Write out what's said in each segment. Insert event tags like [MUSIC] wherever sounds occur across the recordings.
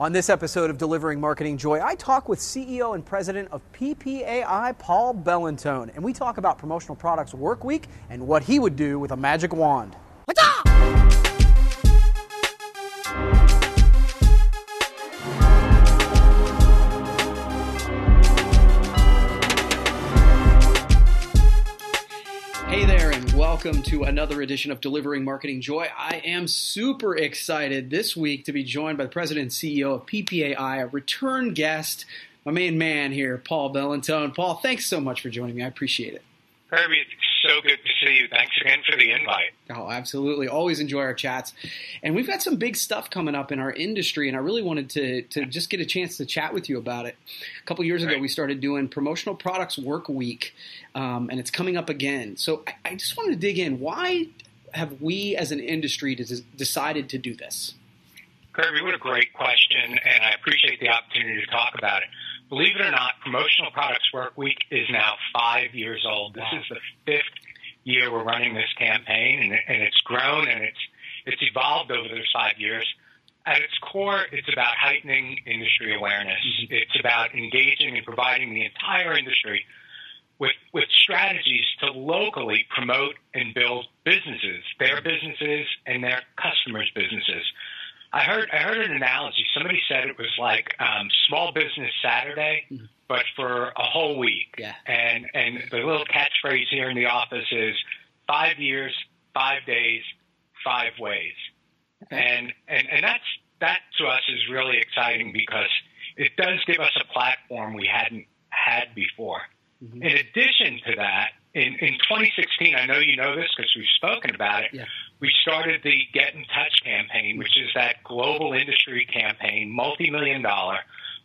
On this episode of Delivering Marketing Joy, I talk with CEO and President of PPAI, Paul Bellantone, and we talk about Promotional Products Work Week and what he would do with a magic wand. Welcome to another edition of Delivering Marketing Joy. I am super excited this week to be joined by the president and CEO of PPAI, a return guest, my main man here, Paul Bellantone. Paul, thanks so much for joining me. I appreciate it. Kirby, it's so good to you. Thanks again for the invite. Oh, absolutely. Always enjoy our chats. And we've got some big stuff coming up in our industry, and I really wanted to, to just get a chance to chat with you about it. A couple years ago, we started doing Promotional Products Work Week, um, and it's coming up again. So I, I just wanted to dig in. Why have we as an industry des- decided to do this? Kirby, what a great question, and I appreciate the opportunity to talk about it. Believe it or not, Promotional Products Work Week is now five years old. This is the fifth year we're running this campaign, and, and it's grown and it's it's evolved over those five years. At its core, it's about heightening industry awareness. Mm-hmm. It's about engaging and providing the entire industry with with strategies to locally promote and build businesses, their businesses and their customers' businesses. I heard I heard an analogy. Somebody said it was like um, small business Saturday, Mhm. but for a whole week. Yeah. And and the little catchphrase here in the office is five years, five days, five ways. And and and that's that to us is really exciting because it does give us a platform we hadn't had before. Mhm. In addition to that, in, in 2016, I know you know this because we've spoken about it. Yeah. We started the Get in Touch campaign, which is that global industry campaign, multi-million dollar,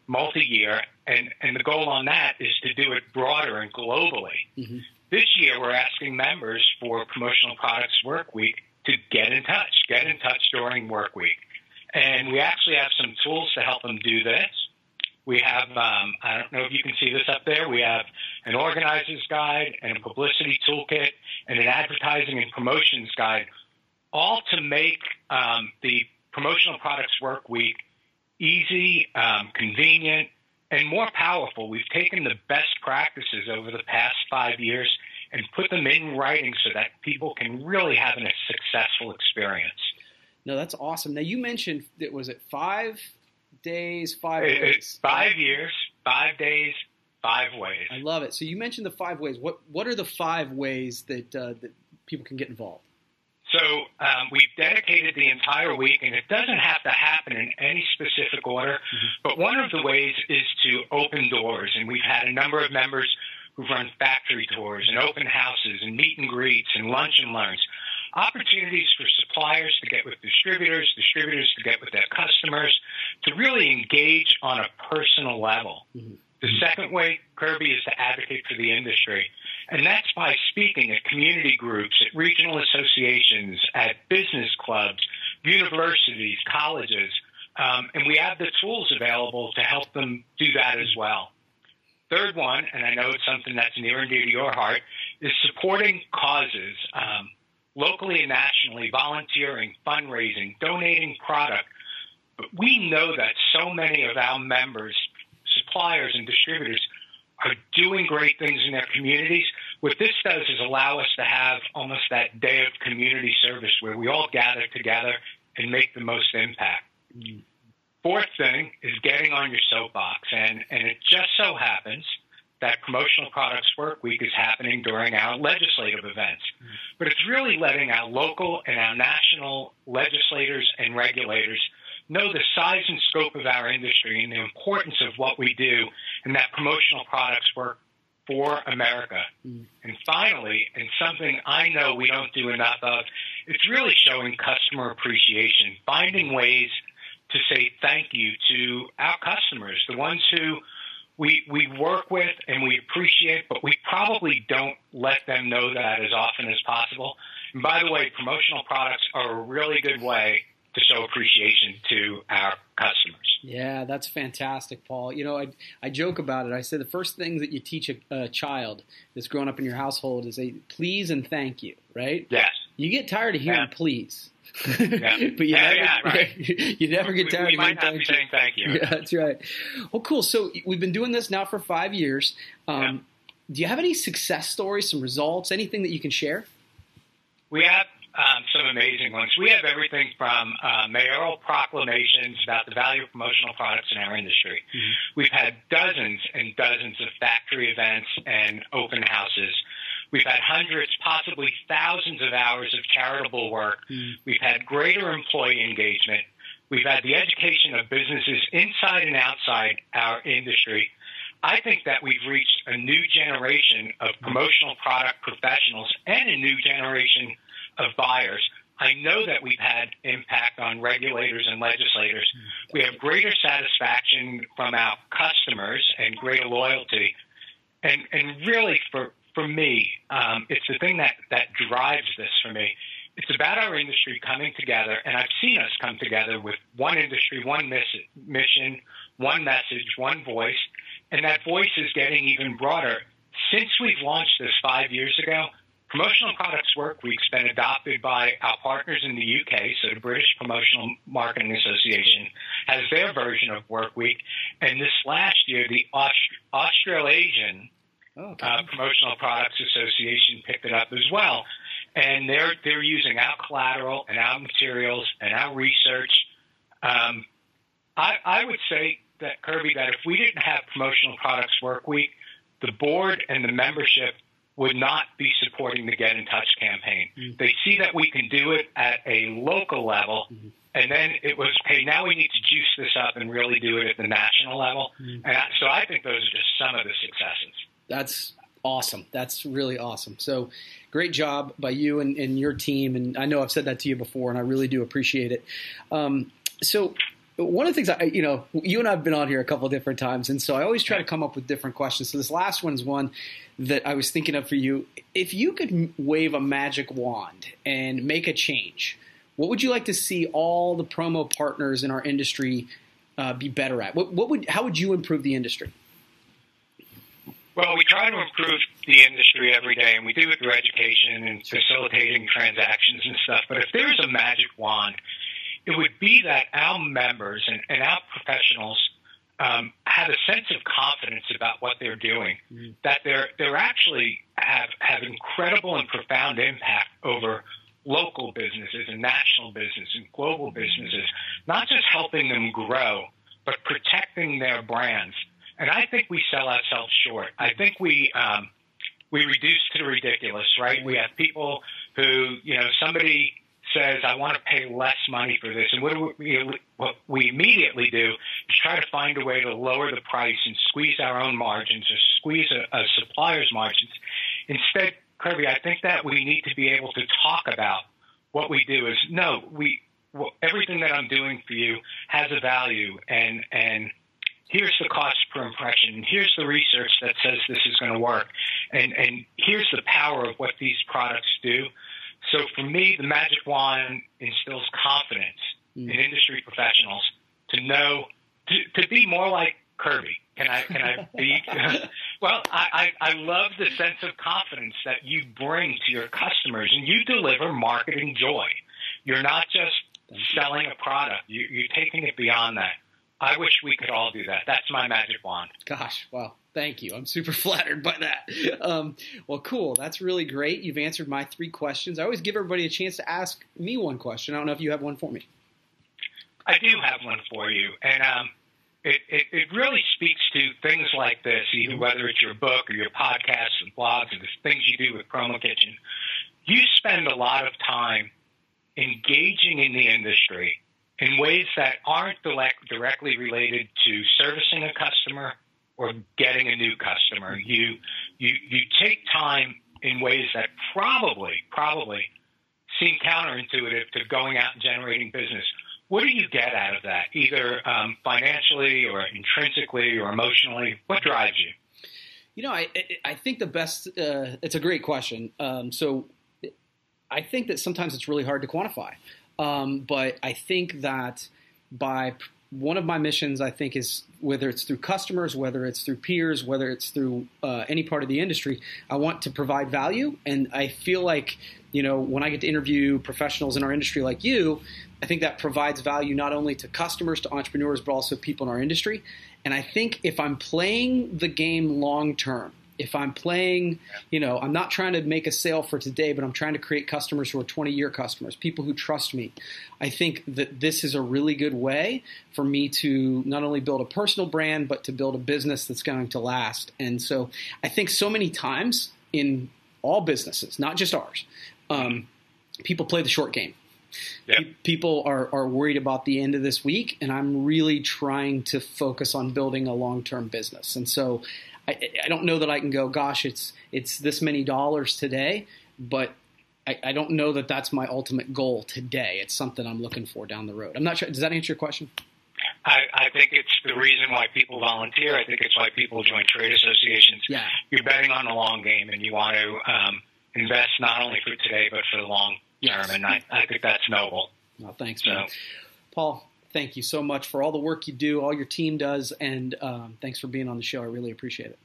multi-year, and and the goal on that is to do it broader and globally. Mhm. This year, we're asking members for Promotional Products Work Week to get in touch, get in touch during Work Week, and we actually have some tools to help them do this. We have, um, I don't know if you can see this up there. We have an organizer's guide and a publicity toolkit and an advertising and promotions guide, all to make um, the promotional products work week easy, um, convenient, and more powerful. We've taken the best practices over the past five years and put them in writing so that people can really have a successful experience. No, that's awesome. Now, you mentioned, that was it five days, five It- ways? Five years, five days, five ways. I love it. So you mentioned the five ways. What what are the five ways that uh, that people can get involved? So um, we've dedicated the entire week, and it doesn't have to happen in any specific order. But one of the ways is to open doors, and we've had a number of members who've run factory tours and open houses and meet and greets and lunch and learns. Opportunities for suppliers to get with distributors, distributors to get with their customers, to really engage on a personal level. Mhm. The second way, Kirby, is to advocate for the industry. And that's by speaking at community groups, at regional associations, at business clubs, universities, colleges. Um, and we have the tools available to help them do that as well. Third one, and I know it's something that's near and dear to your heart, is supporting causes um, locally and nationally, volunteering, fundraising, donating product. But we know that so many of our members, suppliers, and distributors are doing great things in their communities. What this does is allow us to have almost that day of community service where we all gather together and make the most impact. Fourth thing is getting on your soapbox, and, and it just so happens that Promotional Products Work Week is happening during our legislative events. But it's really letting our local and our national legislators and regulators know the size and scope of our industry and the importance of what we do and that promotional products work for America. Mm. And finally, and something I know we don't do enough of, it's really showing customer appreciation, finding ways to say thank you to our customers, the ones who we we work with and we appreciate, but we probably don't let them know that as often as possible. And by the way, promotional products are a really good way to show appreciation to our customers. Yeah, that's fantastic, Paul. You know, I, I joke about it. I say the first thing that you teach a, a child that's growing up in your household is a please and thank you, right? Yes. You get tired of hearing Yeah. please. Yeah. [LAUGHS] but you Yeah, never, yeah, right. [LAUGHS] you never get We- tired we of might not be saying thank you. Yeah, that's right. Well, cool. So we've been doing this now for five years. Um, Do you have any success stories, some results, anything that you can share? We have um, some amazing ones. We have everything from uh, mayoral proclamations about the value of promotional products in our industry. We've had dozens and dozens of factory events and open houses. We've had hundreds, possibly thousands of hours of charitable work. We've had greater employee engagement. We've had the education of businesses inside and outside our industry. I think that we've reached a new generation of promotional product professionals and a new generation of buyers. I know that we've had impact on regulators and legislators. We have greater satisfaction from our customers and greater loyalty. And, and really, for, for me, um, it's the thing that, that drives this for me. It's about our industry coming together, and I've seen us come together with one industry, one miss- mission, one message, one voice, and that voice is getting even broader. Since we've launched this five years ago, Promotional Products Work Week's been adopted by our partners in the UK, so the British Promotional Marketing Association has their version of Work Week, and this last year the Aust- Australasian Oh, okay. uh, Promotional Products Association picked it up as well, and they're they're using our collateral and our materials and our research. Um, I, I would say that Kirby, that if we didn't have Promotional Products Work Week, the board and the membership would not be supporting the Get in Touch campaign. Mm-hmm. They see that we can do it at a local level. Mm-hmm. And then it was, hey, now we need to juice this up and really do it at the national level. Mm-hmm. And I, so I think those are just some of the successes. That's awesome. That's really awesome. So great job by you and, and your team. And I know I've said that to you before, and I really do appreciate it. Um, so one of the things I, you know, you and I have been on here a couple different times, and so I always try to come up with different questions. So this last one is one that I was thinking of for you. If you could wave a magic wand and make a change, what would you like to see all the promo partners in our industry uh, be better at? What, what would, how would you improve the industry? Well, we try to improve the industry every day, and we do it through education and facilitating transactions and stuff. But if there's a magic wand, be that our members and, and our professionals um, have a sense of confidence about what they're doing, that they're they're actually have have incredible and profound impact over local businesses and national business and global businesses, not just helping them grow, but protecting their brands. And I think we sell ourselves short. I think we um, we reduce to the ridiculous, right? We have people who, you know, somebody says, "I want to pay less money for this," and what we what we immediately do is try to find a way to lower the price and squeeze our own margins or squeeze a, a supplier's margins. Instead, Kirby, I think that we need to be able to talk about what we do. Is no, we well, everything that I'm doing for you has a value, and and here's the cost per impression, here's the research that says this is going to work, and and here's the power of what these products do. So for me, the magic wand instills confidence hmm. in industry professionals to know to, to be more like Kirby. Can I can I [LAUGHS] be? [LAUGHS] well, I, I I love the sense of confidence that you bring to your customers, and you deliver marketing joy. You're not just selling a product; you, you're taking it beyond that. I wish we could all do that. That's my magic wand. Gosh, well, thank you. I'm super [LAUGHS] flattered by that. Um, well, cool. That's really great. You've answered my three questions. I always give everybody a chance to ask me one question. I don't know if you have one for me. I do have one for you, and um, it, it, it really speaks to things like this, either whether it's your book or your podcasts and blogs or the things you do with Promo Kitchen. You spend a lot of time engaging in the industry in ways that aren't direct, directly related to servicing a customer or getting a new customer. You you you take time in ways that probably probably seem counterintuitive to going out and generating business. What do you get out of that, either um, financially or intrinsically or emotionally? What drives you? You know, I I think the best. Uh, it's a great question. Um, so, I think that sometimes it's really hard to quantify, um, but I think that by one of my missions, I think, is whether it's through customers, whether it's through peers, whether it's through uh, any part of the industry, I want to provide value, and I feel like you know, when I get to interview professionals in our industry like you, I think that provides value not only to customers, to entrepreneurs, but also people in our industry. And I think if I'm playing the game long term, if I'm playing, you know, I'm not trying to make a sale for today, but I'm trying to create customers who are 20 year customers, people who trust me. I think that this is a really good way for me to not only build a personal brand, but to build a business that's going to last. And so I think so many times in all businesses, not just ours, um, people play the short game. Yep. People are, are worried about the end of this week, and I'm really trying to focus on building a long term business. And so I, I don't know that I can go, gosh, it's it's this many dollars today, but I, I, don't know that that's my ultimate goal today. It's something I'm looking for down the road. I'm not sure. Does that answer your question? I, I think it's the reason why people volunteer. I think it's why people join trade associations. Yeah. You're betting on the long game, and you want to um, invest not only for today but for the long term. And I, I think that's noble. Well, thanks, man. Paul, thank you so much for all the work you do, all your team does, and um, thanks for being on the show. I really appreciate it.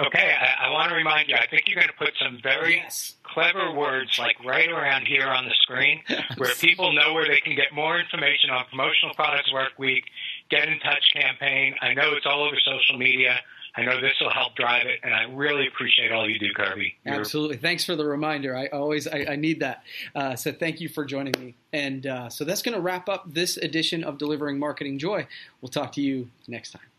Okay, I, I want to remind you, I think you're going to put some very yes. clever words like right around here on the screen [LAUGHS] where people know where they can get more information on Promotional Products Work Week, Get in Touch campaign. I know it's all over social media. I know this will help drive it, and I really appreciate all you do, Kirby. You're Absolutely. Thanks for the reminder. I always I, I need that. Uh, so thank you for joining me. And uh, so that's going to wrap up this edition of Delivering Marketing Joy. We'll talk to you next time.